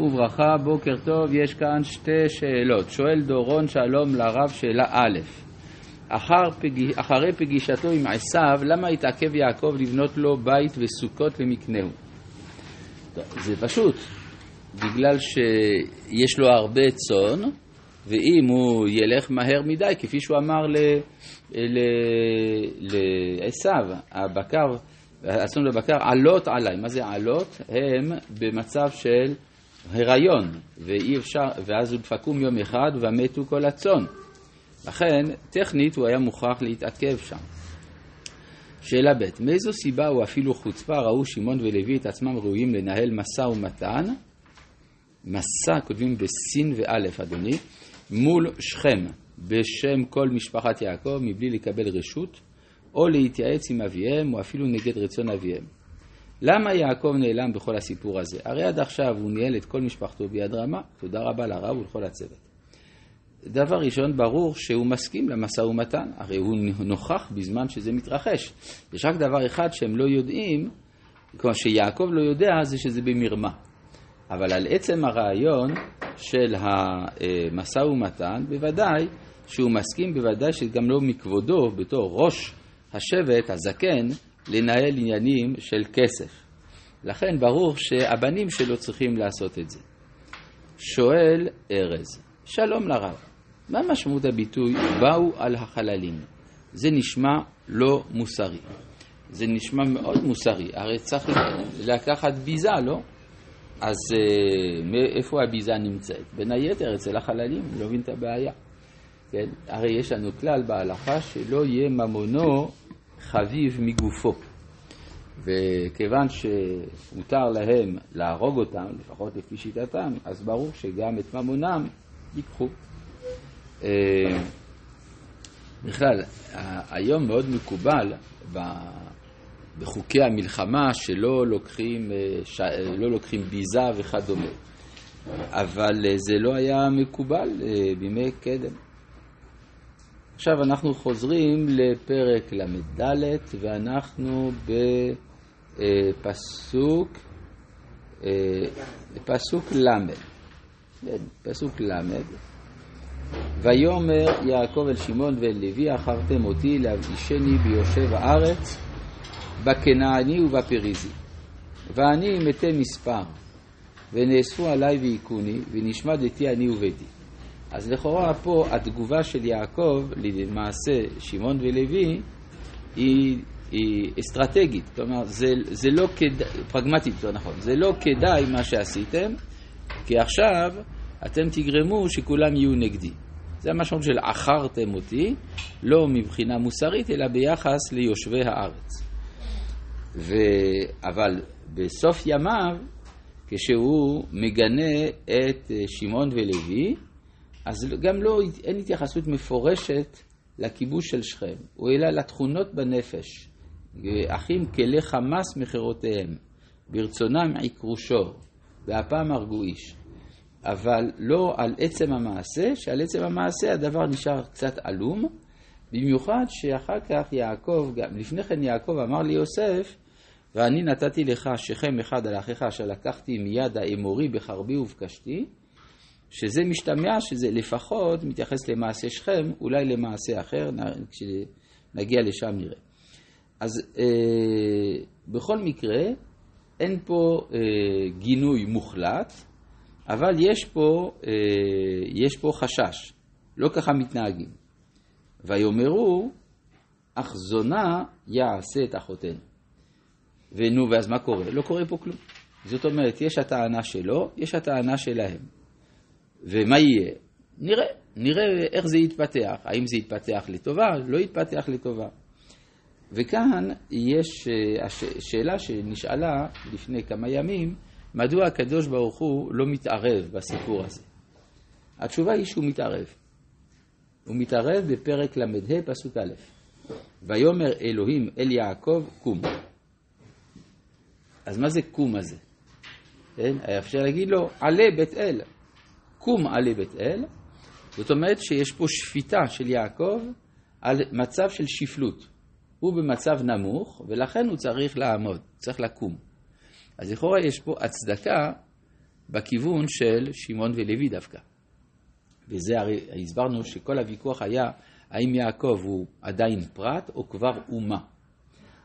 וברכה, בוקר טוב, יש כאן שתי שאלות. שואל דורון שלום לרב, שאלה א', אחר פג... אחרי פגישתו עם עשיו, למה התעכב יעקב לבנות לו בית וסוכות למקנהו? זה פשוט, בגלל שיש לו הרבה צאן, ואם הוא ילך מהר מדי, כפי שהוא אמר לעשיו, הבקר, הצאן בבקר, עלות עליי. מה זה עלות? הם במצב של הריון, ואי אפשר, ואז הוא דפקום יום אחד ומתו כל הצאן. לכן, טכנית הוא היה מוכרח להתעכב שם. שאלה ב', מאיזו סיבה או אפילו חוצפה ראו שמעון ולוי את עצמם ראויים לנהל משא ומתן, מסע כותבים בסין ואלף אדוני, מול שכם בשם כל משפחת יעקב מבלי לקבל רשות, או להתייעץ עם אביהם או אפילו נגד רצון אביהם. למה יעקב נעלם בכל הסיפור הזה? הרי עד עכשיו הוא ניהל את כל משפחתו ביד רמה, תודה רבה לרב ולכל הצוות. דבר ראשון, ברור שהוא מסכים למשא ומתן, הרי הוא נוכח בזמן שזה מתרחש. יש רק דבר אחד שהם לא יודעים, כלומר שיעקב לא יודע, זה שזה במרמה. אבל על עצם הרעיון של המשא ומתן, בוודאי שהוא מסכים, בוודאי שגם לא מכבודו, בתור ראש השבט, הזקן, לנהל עניינים של כסף. לכן ברור שהבנים שלו צריכים לעשות את זה. שואל ארז, שלום לרב, מה משמעות הביטוי באו על החללים? זה נשמע לא מוסרי. זה נשמע מאוד מוסרי, הרי צריך לקחת ביזה, לא? אז uh, איפה הביזה נמצאת? בין היתר אצל החללים, לא מבין את הבעיה. כן? הרי יש לנו כלל בהלכה שלא יהיה ממונו חביב מגופו. וכיוון שמותר להם להרוג אותם, לפחות לפי שיטתם, אז ברור שגם את ממונם ייקחו. אה, בכלל, היום מאוד מקובל בחוקי המלחמה שלא לוקחים, אה, לא לוקחים ביזה וכדומה, אבל אה, זה לא היה מקובל בימי קדם. עכשיו אנחנו חוזרים לפרק ל"ד ואנחנו בפסוק פסוק ל', כן, פסוק ל', ויאמר יעקב אל שמעון ואל לוי אחרתם אותי להבדישני ביושב הארץ בכנעני ובפריזי. ואני מתי מספר ונאספו עלי והיכוני ונשמדתי אני וביתי אז לכאורה פה התגובה של יעקב למעשה שמעון ולוי היא, היא אסטרטגית, כלומר זה, זה לא כדאי, פרגמטית, לא נכון, זה לא כדאי מה שעשיתם, כי עכשיו אתם תגרמו שכולם יהיו נגדי. זה המשמעות של עכרתם אותי, לא מבחינה מוסרית, אלא ביחס ליושבי הארץ. ו... אבל בסוף ימיו, כשהוא מגנה את שמעון ולוי, אז גם לא, אין התייחסות מפורשת לכיבוש של שכם, הוא אלא לתכונות בנפש. אחים כלי חמס מחירותיהם, ברצונם עיקרו שור, והפעם הרגו איש. אבל לא על עצם המעשה, שעל עצם המעשה הדבר נשאר קצת עלום, במיוחד שאחר כך יעקב, גם לפני כן יעקב אמר ליוסף, ואני נתתי לך שכם אחד על אחיך אשר לקחתי מיד האמורי בחרבי ובקשתי, שזה משתמע שזה לפחות מתייחס למעשה שכם, אולי למעשה אחר, כשנגיע לשם נראה. אז אה, בכל מקרה, אין פה אה, גינוי מוחלט, אבל יש פה, אה, יש פה חשש, לא ככה מתנהגים. ויאמרו, אך זונה יעשה את אחותינו. ונו, ואז מה קורה? לא קורה פה כלום. זאת אומרת, יש הטענה שלו, יש הטענה שלהם. ומה יהיה? נראה, נראה איך זה יתפתח. האם זה יתפתח לטובה, לא יתפתח לטובה. וכאן יש אה, שאלה שנשאלה לפני כמה ימים, מדוע הקדוש ברוך הוא לא מתערב בסיפור הזה? התשובה היא שהוא מתערב. הוא מתערב בפרק ל"ה פסוק א', ויאמר אלוהים אל יעקב קום. אז מה זה קום הזה? כן? אפשר להגיד לו עלה בית אל, קום עלי בית אל, זאת אומרת שיש פה שפיטה של יעקב על מצב של שפלות. הוא במצב נמוך, ולכן הוא צריך לעמוד, צריך לקום. אז לכאורה יש פה הצדקה בכיוון של שמעון ולוי דווקא. וזה הרי הסברנו שכל הוויכוח היה האם יעקב הוא עדיין פרט או כבר אומה.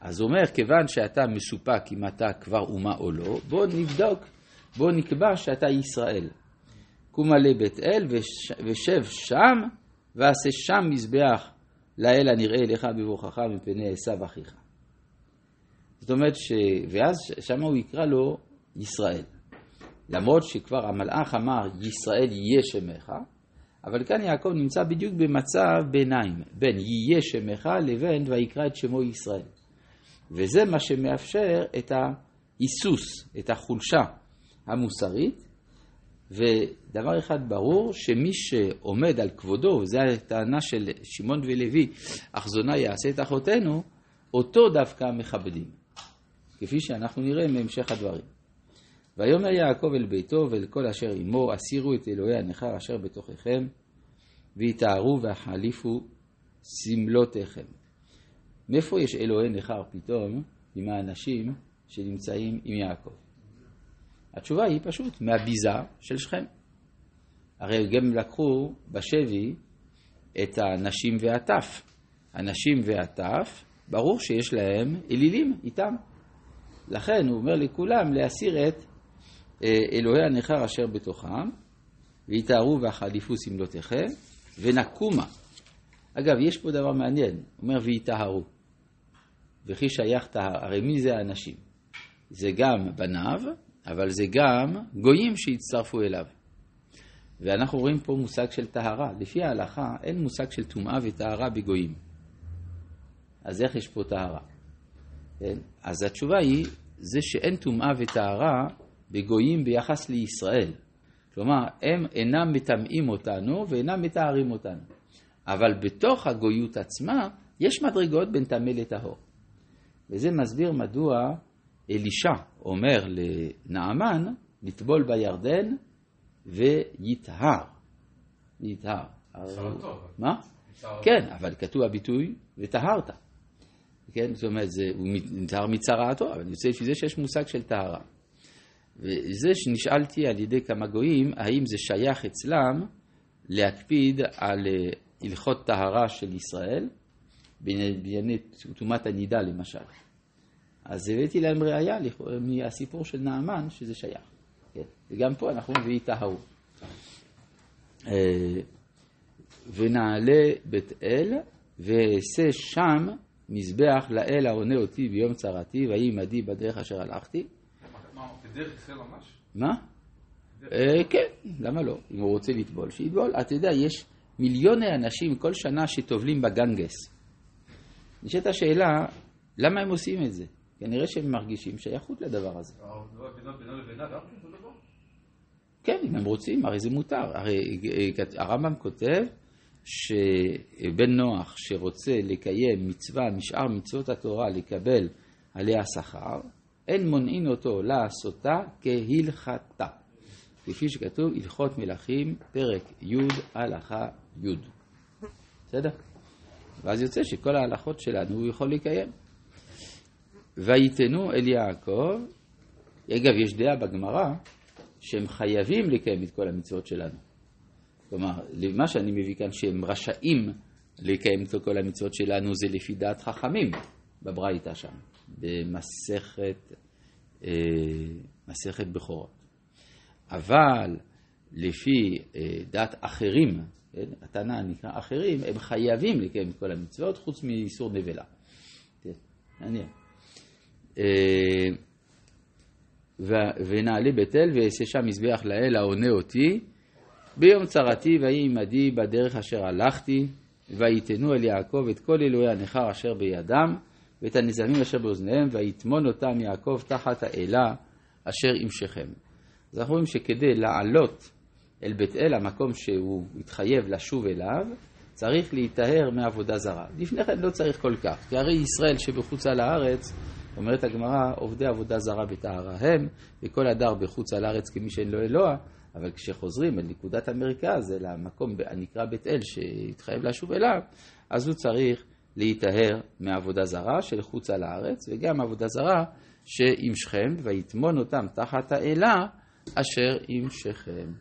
אז הוא אומר, כיוון שאתה מסופק אם אתה כבר אומה או לא, בוא נבדוק, בוא נקבע שאתה ישראל. קום עלי בית אל ושב שם, ועשה שם מזבח לאל הנראה לך בבוכך מפני עשו אחיך. זאת אומרת ש... ואז שם הוא יקרא לו ישראל. למרות שכבר המלאך אמר ישראל יהיה שמך, אבל כאן יעקב נמצא בדיוק במצב ביניים, בין יהיה שמך לבין ויקרא את שמו ישראל. וזה מה שמאפשר את ההיסוס, את החולשה המוסרית, ודבר אחד ברור, שמי שעומד על כבודו, וזו הטענה של שמעון ולוי, אך זונה יעשה את אחותינו, אותו דווקא מכבדים, כפי שאנחנו נראה מהמשך הדברים. ויאמר יעקב אל ביתו ואל כל אשר עמו, הסירו את אלוהי הנכר אשר בתוככם, ויתארו והחליפו סמלותיכם. מאיפה יש אלוהי נכר פתאום עם האנשים שנמצאים עם יעקב? התשובה היא פשוט, מהביזה של שכם. הרי גם לקחו בשבי את הנשים והטף. הנשים והטף, ברור שיש להם אלילים איתם. לכן הוא אומר לכולם להסיר את אה, אלוהי הנכר אשר בתוכם, ויתארו והחליפו סמלותיכם, ונקומה. אגב, יש פה דבר מעניין, הוא אומר ויטהרו. וכי שייך טהר, הרי מי זה האנשים? זה גם בניו, אבל זה גם גויים שהצטרפו אליו. ואנחנו רואים פה מושג של טהרה. לפי ההלכה אין מושג של טומאה וטהרה בגויים. אז איך יש פה טהרה? כן? אז התשובה היא, זה שאין טומאה וטהרה בגויים ביחס לישראל. כלומר, הם אינם מטמאים אותנו ואינם מטהרים אותנו. אבל בתוך הגויות עצמה יש מדרגות בין טמא לטהור. וזה מסביר מדוע אלישע אומר לנעמן לטבול בירדן ויטהר. יטהר. מה? כן, אבל כתוב הביטוי וטהרת. כן, זאת אומרת, זה, הוא נטהר מצרעתו, אבל אני רוצה לפי זה שיש מושג של טהרה. וזה שנשאלתי על ידי כמה גויים, האם זה שייך אצלם להקפיד על אה, הלכות טהרה של ישראל, בענייני טומאת הנידה למשל. אז הבאתי להם ראייה מהסיפור של נעמן שזה שייך. כן. וגם פה אנחנו מביאים טהרו. אה, ונעלה בית אל ואעשה שם מזבח לאל העונה אותי ביום צרתי ויהי עמדי בדרך אשר הלכתי. בדרך ישראל ממש? מה? אה, כן, למה לא? אם הוא רוצה לטבול, שיטבול. אתה יודע, יש מיליוני אנשים כל שנה שטובלים בגנגס. נשאלת השאלה, למה הם עושים את זה? כנראה שהם מרגישים שייכות לדבר הזה. כן, אם הם רוצים, הרי זה מותר. הרי אה, הרמב"ם כותב שבן נוח שרוצה לקיים מצווה משאר מצוות התורה לקבל עליה שכר, אין מונעין אותו לעשותה כהלכתה. כפי שכתוב הלכות מלכים, פרק י', הלכה י'. בסדר? ואז יוצא שכל ההלכות שלנו הוא יכול לקיים. ויתנו אל יעקב, אגב, יש דעה בגמרא שהם חייבים לקיים את כל המצוות שלנו. כלומר, מה שאני מביא כאן שהם רשאים לקיים את כל המצוות שלנו זה לפי דעת חכמים בברייתא שם, במסכת אה, מסכת בכורות. אבל לפי אה, דעת אחרים, כן, התנא נקרא אחרים, הם חייבים לקיים את כל המצוות חוץ מאיסור נבלה. כן, מעניין. אה, ונעלה בית אל ואעשה שם מזבח לאל העונה אותי ביום צרתי ויהי עמדי בדרך אשר הלכתי ויתנו אל יעקב את כל אלוהי הנכר אשר בידם ואת הנזמים אשר באוזניהם ויטמון אותם יעקב תחת האלה אשר עם שכם. אז אנחנו רואים שכדי לעלות אל בית אל, המקום שהוא התחייב לשוב אליו, צריך להיטהר מעבודה זרה. לפני כן לא צריך כל כך, כי הרי ישראל שבחוצה לארץ אומרת הגמרא, עובדי עבודה זרה בטהרה הם, וכל הדר בחוץ על הארץ כמי שאין לו אלוה, אבל כשחוזרים אל נקודת המרכז, אל המקום הנקרא בית אל, שהתחייב לשוב אליו, אז הוא צריך להיטהר מעבודה זרה של חוץ על הארץ, וגם עבודה זרה שעם שכם, ויטמון אותם תחת האלה, אשר עם שכם.